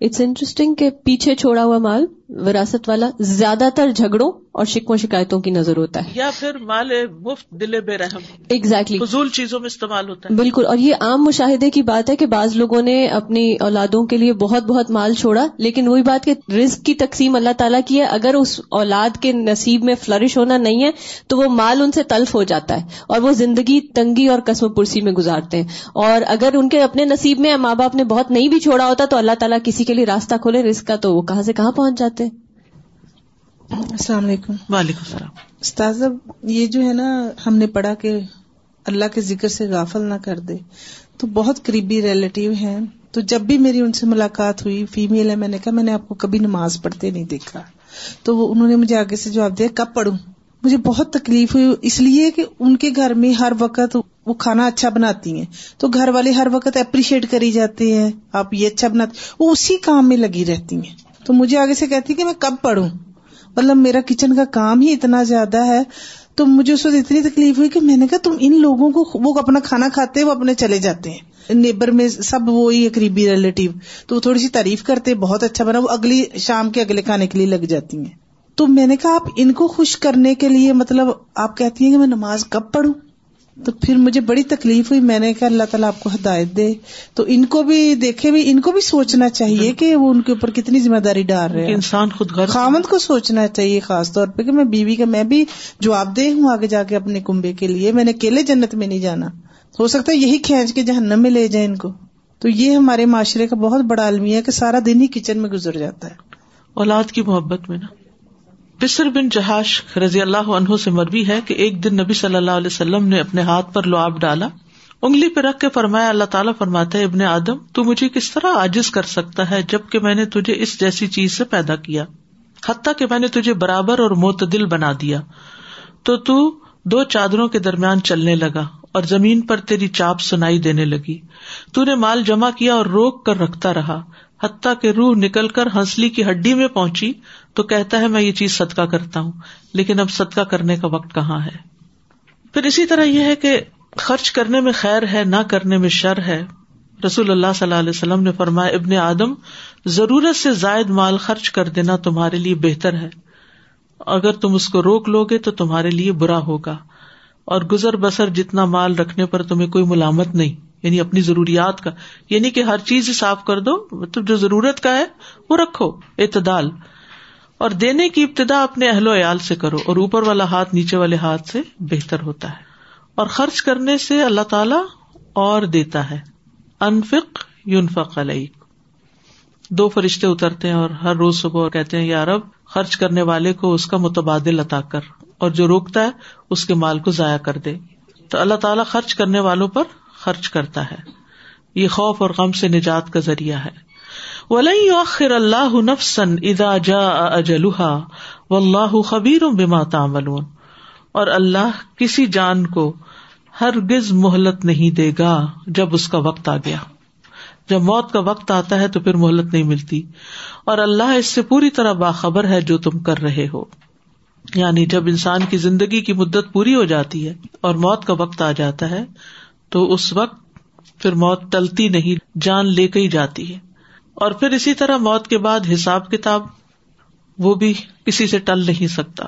اٹس انٹرسٹنگ کہ پیچھے چھوڑا ہوا مال وراثت والا زیادہ تر جھگڑوں اور شکو شکایتوں کی نظر ہوتا ہے۔ یا پھر مال مفت دل بے رحم۔ ایگزیکٹلی فضول چیزوں میں استعمال ہوتا ہے۔ بالکل اور یہ عام مشاہدے کی بات ہے کہ بعض لوگوں نے اپنی اولادوں کے لیے بہت بہت مال چھوڑا لیکن وہی بات کہ رزق کی تقسیم اللہ تعالیٰ کی ہے۔ اگر اس اولاد کے نصیب میں فلرش ہونا نہیں ہے تو وہ مال ان سے تلف ہو جاتا ہے اور وہ زندگی تنگی اور قسم پرسی میں گزارتے ہیں۔ اور اگر ان کے اپنے نصیب میں ماں باپ نے بہت نہیں بھی چھوڑا ہوتا تو اللہ تعالیٰ کسی کے لیے راستہ کھولے رزق کا تو وہ کہاں سے کہاں پہنچ جاتے ہیں؟ السلام علیکم۔ وعلیکم السلام۔ استاذ یہ جو ہے نا ہم نے پڑھا کہ اللہ کے ذکر سے غافل نہ کر دے۔ تو بہت قریبی ریلیٹیو ہیں۔ تو جب بھی میری ان سے ملاقات ہوئی فیمل ہے میں نے کہا میں نے آپ کو کبھی نماز پڑھتے نہیں دیکھا۔ تو وہ انہوں نے مجھے آگے سے جواب دیا کب پڑھوں؟ مجھے بہت تکلیف ہوئی اس لیے کہ ان کے گھر میں ہر وقت وہ کھانا اچھا بناتی ہیں۔ تو گھر والے ہر وقت اپریشیٹ کری جاتے ہیں آپ یہ اچھا بناتے وہ اسی کام میں لگی رہتی ہیں۔ تو مجھے آگے سے کہتی کہ میں کب پڑھوں؟ مطلب میرا کچن کا کام ہی اتنا زیادہ ہے، تو مجھے اس وقت اتنی تکلیف ہوئی کہ میں نے کہا تم ان لوگوں کو وہ اپنا کھانا کھاتے وہ اپنے چلے جاتے ہیں۔ نیبر میں سب وہی قریبی ریلیٹیو تو وہ تھوڑی سی تعریف کرتے، بہت اچھا بنا، وہ اگلی شام کے اگلے کھانے کے لیے لگ جاتی ہیں۔ تو میں نے کہا آپ ان کو خوش کرنے کے لیے مطلب آپ کہتی ہیں کہ میں نماز کب پڑھوں؟ تو پھر مجھے بڑی تکلیف ہوئی میں نے کہا اللہ تعالیٰ آپ کو ہدایت دے۔ تو ان کو بھی دیکھے بھی ان کو بھی سوچنا چاہیے کہ وہ ان کے اوپر کتنی ذمہ داری ڈال رہے ہیں۔ انسان خود غرض خامد کو سوچنا چاہیے خاص طور پہ کہ میں بیوی کا میں بھی جواب دہ ہوں آگے جا کے اپنے کنبے کے لیے۔ میں نے اکیلے جنت میں نہیں جانا۔ ہو سکتا ہے یہی کھینچ کے جہنم میں لے جائیں ان کو۔ تو یہ ہمارے معاشرے کا بہت بڑا المیہ ہے کہ سارا دن ہی کچن میں گزر جاتا ہے۔ اولاد کی محبت میں نا۔ بسر بن جہاش رضی اللہ عنہ سے مربی ہے کہ ایک دن نبی صلی اللہ علیہ وسلم نے اپنے ہاتھ پر لعاب ڈالا، انگلی پہ رکھ کے فرمایا، اللہ تعالیٰ فرماتا ہے ابن آدم، تو مجھے کس طرح عاجز کر سکتا ہے جبکہ میں نے تجھے اس جیسی چیز سے پیدا کیا، حتیٰ کہ میں نے تجھے برابر اور معتدل بنا دیا۔ تو تو دو چادروں کے درمیان چلنے لگا اور زمین پر تیری چاپ سنائی دینے لگی۔ تو نے مال جمع کیا اور روک کر رکھتا رہا، حتیٰ کہ روح نکل کر ہنسلی کی ہڈی میں پہنچی تو کہتا ہے میں یہ چیز صدقہ کرتا ہوں، لیکن اب صدقہ کرنے کا وقت کہاں ہے؟ پھر اسی طرح یہ ہے کہ خرچ کرنے میں خیر ہے، نہ کرنے میں شر ہے۔ رسول اللہ صلی اللہ علیہ وسلم نے فرمایا، ابن آدم، ضرورت سے زائد مال خرچ کر دینا تمہارے لیے بہتر ہے۔ اگر تم اس کو روک لو گے تو تمہارے لیے برا ہوگا۔ اور گزر بسر جتنا مال رکھنے پر تمہیں کوئی ملامت نہیں یعنی اپنی ضروریات کا۔ یعنی کہ ہر چیز صاف کر دو مطلب جو ضرورت کا ہے وہ رکھو، اعتدال۔ اور دینے کی ابتدا اپنے اہل و عیال سے کرو اور اوپر والا ہاتھ نیچے والے ہاتھ سے بہتر ہوتا ہے اور خرچ کرنے سے اللہ تعالی اور دیتا ہے۔ انفق یونفق علیہ دو فرشتے اترتے ہیں اور ہر روز صبح اور کہتے ہیں، یا رب، خرچ کرنے والے کو اس کا متبادل عطا کر اور جو روکتا ہے، اس کے مال کو ضائع کر دے۔ تو اللہ تعالیٰ خرچ کرنے والوں پر خرچ کرتا ہے۔ یہ خوف اور غم سے نجات کا ذریعہ ہے۔ ولی آخر اللہ نفسن ادا جا اجلحا و اللہ خبیر بما اور اللہ کسی جان کو ہرگز مہلت نہیں دے گا جب اس کا وقت آ گیا۔ جب موت کا وقت آتا ہے تو پھر مہلت نہیں ملتی۔ اور اللہ اس سے پوری طرح باخبر ہے جو تم کر رہے ہو۔ یعنی جب انسان کی زندگی کی مدت پوری ہو جاتی ہے اور موت کا وقت آ جاتا ہے تو اس وقت پھر موت ٹلتی نہیں، جان لے کے ہی جاتی ہے۔ اور پھر اسی طرح موت کے بعد حساب کتاب، وہ بھی کسی سے ٹل نہیں سکتا۔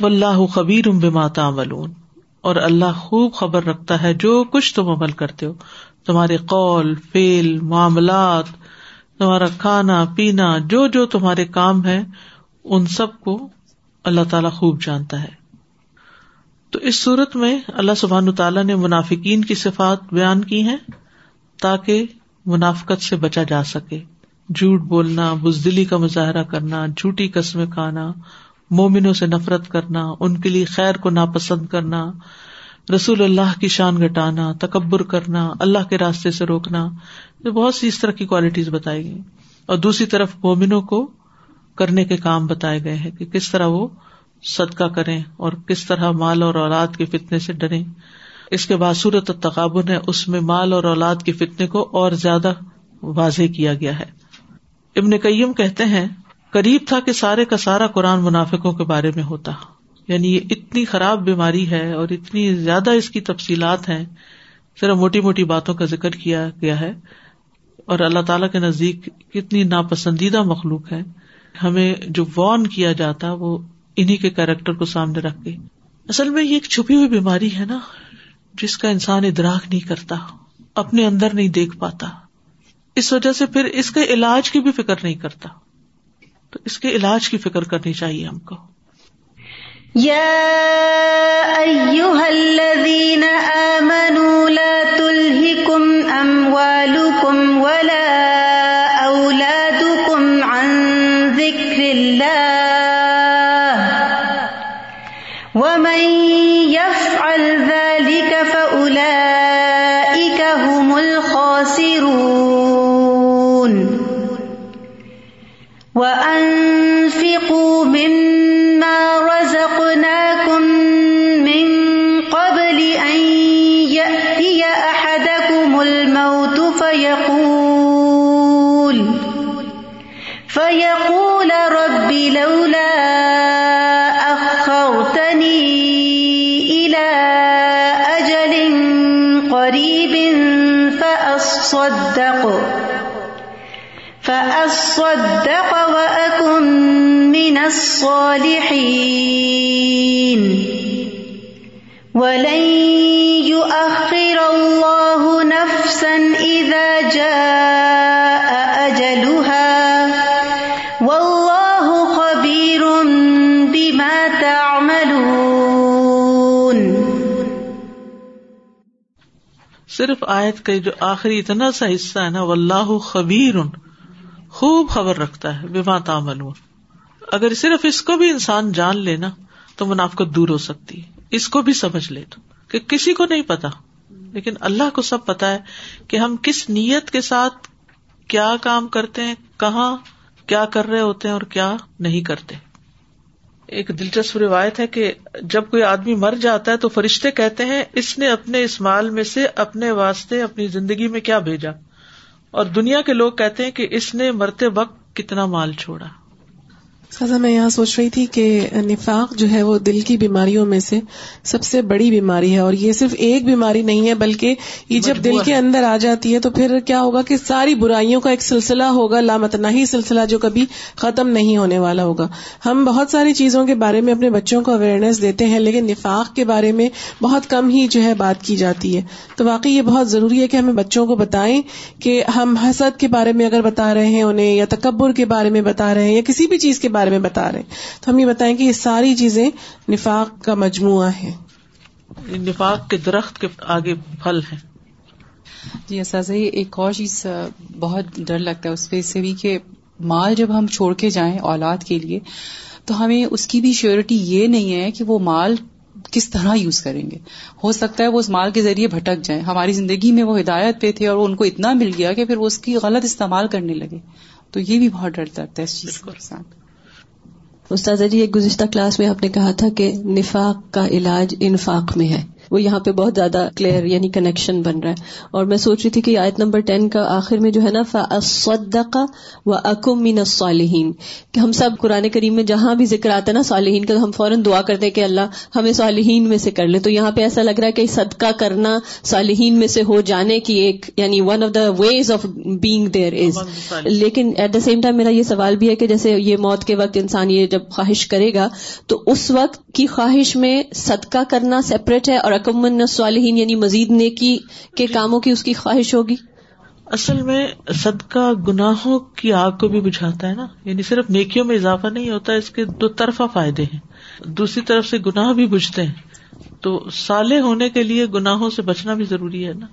و اللہ خبیر ام بماتا ملون اور اللہ خوب خبر رکھتا ہے، جو کچھ تم عمل کرتے ہو۔ تمہارے قول فیل معاملات، تمہارا کھانا، پینا، جو جو تمہارے کام ہے ان سب کو اللہ تعالیٰ خوب جانتا ہے۔ تو اس صورت میں اللہ سبحان تعالیٰ نے منافقین کی صفات بیان کی ہیں، تاکہ منافقت سے بچا جا سکے۔ جھوٹ بولنا، بزدلی کا مظاہرہ کرنا، جھوٹی قسمیں کھانا، مومنوں سے نفرت کرنا، ان کے لیے خیر کو ناپسند کرنا، رسول اللہ کی شان گٹانا تکبر کرنا، اللہ کے راستے سے روکنا، یہ بہت سی اس طرح کی کوالٹیز بتائی گئی۔ اور دوسری طرف مومنوں کو کرنے کے کام بتائے گئے ہیں کہ کس طرح وہ صدقہ کریں اور کس طرح مال اور اولاد کے فتنے سے ڈرے اس کے بعد صورت تقابن ہے اس میں مال اور اولاد کے فتنے کو اور زیادہ واضح کیا گیا ہے۔ ابن کئیم کہتے ہیں، قریب تھا کہ سارے کا سارا قرآن منافقوں کے بارے میں ہوتا۔ یعنی یہ اتنی خراب بیماری ہے اور اتنی زیادہ اس کی تفصیلات ہیں۔ صرف موٹی موٹی باتوں کا ذکر کیا گیا ہے۔ اور اللہ تعالی کے نزدیک کتنی ناپسندیدہ مخلوق ہے۔ ہمیں جو وارن کیا جاتا وہ انہیں کے کیریکٹر کو سامنے رکھ کے۔ اصل میں یہ ایک چھپی ہوئی بیماری ہے نا۔ جس کا انسان ادراک نہیں کرتا، اپنے اندر نہیں دیکھ پاتا۔ اس وجہ سے پھر اس کے علاج کی بھی فکر نہیں کرتا۔ تو اس کے علاج کی فکر کرنی چاہیے ہم کو۔ یا ومن يفعل ذلك فأولئك هم الخاسرون. وأن الصالحين ولن يؤخر الله نفسا إذا جاء أجلها والله خبير بما تعملون صرف آیت کا جو آخری اتنا سا حصہ ہے نا واللہ خبیر خوب خبر رکھتا ہے، بما تعملون۔ اگر صرف اس کو بھی انسان جان لینا تو منافقت دور ہو سکتی ہے۔ اس کو بھی سمجھ لے تو، کہ کسی کو نہیں پتا۔ لیکن اللہ کو سب پتا ہے کہ ہم کس نیت کے ساتھ کیا کام کرتے ہیں، کہاں کیا کر رہے ہوتے ہیں اور کیا نہیں کرتے۔ ایک دلچسپ روایت ہے کہ جب کوئی آدمی مر جاتا ہے تو فرشتے کہتے ہیں، اس نے اپنے اس مال میں سے اپنے واسطے اپنی زندگی میں کیا بھیجا؟ اور دنیا کے لوگ کہتے ہیں کہ اس نے مرتے وقت کتنا مال چھوڑا۔ خزا میں یہاں سوچ رہی تھی کہ نفاق جو ہے وہ دل کی بیماریوں میں سے سب سے بڑی بیماری ہے اور یہ صرف ایک بیماری نہیں ہے بلکہ یہ جب دل کے اندر آ جاتی ہے تو پھر کیا ہوگا کہ ساری برائیوں کا ایک سلسلہ ہوگا لامتنا ہی سلسلہ جو کبھی ختم نہیں ہونے والا ہوگا۔ ہم بہت ساری چیزوں کے بارے میں اپنے بچوں کو اویئرنیس دیتے ہیں لیکن نفاق کے بارے میں بہت کم ہی جو ہے بات کی جاتی ہے۔ تو واقعی یہ بہت ضروری ہے کہ ہمیں بچوں کو بتائیں کہ ہم حسد کے بارے میں اگر بتا رہے ہیں انہیں یا تکبر کے بارے میں بتا رہے ہیں یا کسی بھی چیز کے بارے میں بتا رہے ہیں۔ تو ہم یہ بتائیں کہ یہ ساری چیزیں نفاق کا مجموعہ ہے نفاق کے درخت کے آگے پھل ہے جی اساتذہ یہ ایک اور چیز بہت ڈر لگتا ہے۔ اس پہ سے بھی کہ مال جب ہم چھوڑ کے جائیں اولاد کے لیے تو ہمیں اس کی بھی شیورٹی یہ نہیں ہے کہ وہ مال کس طرح یوز کریں گے۔ ہو سکتا ہے وہ اس مال کے ذریعے بھٹک جائیں۔ ہماری زندگی میں وہ ہدایت پہ تھے اور ان کو اتنا مل گیا کہ پھر وہ اس کی غلط استعمال کرنے لگے۔ تو یہ بھی بہت ڈر لگتا ہے اس چیز کے ساتھ۔ استاذہ جی ایک گزشتہ کلاس میں آپ نے کہا تھا کہ نفاق کا علاج انفاق میں ہے۔ وہ یہاں پہ بہت زیادہ کلیئر یعنی کنیکشن بن رہا ہے۔ اور میں سوچ رہی تھی کہ آیت نمبر ٹین کا آخر میں جو ہے نا فصدقہ و اکم من الصالحین کہ ہم سب قرآن کریم میں جہاں بھی ذکر آتا ہے نا صالحین کا ہم فوراً دعا کرتے ہیں کہ اللہ ہمیں صالحین میں سے کر لے۔ تو یہاں پہ ایسا لگ رہا ہے کہ صدقہ کرنا صالحین میں سے ہو جانے کی ایک یعنی one of the ways of being there is لیکن ایٹ دا سیم ٹائم میرا یہ سوال بھی ہے کہ جیسے یہ موت کے وقت انسان یہ جب خواہش کرے گا تو اس وقت کی خواہش میں صدقہ کرنا سیپریٹ ہے اور اکمن صالحین یعنی مزید نیکی کے کاموں کی اس کی خواہش ہوگی؟ اصل میں صدقہ گناہوں کی آگ کو بھی بجھاتا ہے نا یعنی صرف نیکیوں میں اضافہ نہیں ہوتا اس کے دو طرفہ فائدے ہیں۔ دوسری طرف سے گناہ بھی بجھتے ہیں۔ تو سالے ہونے کے لیے گناہوں سے بچنا بھی ضروری ہے نا۔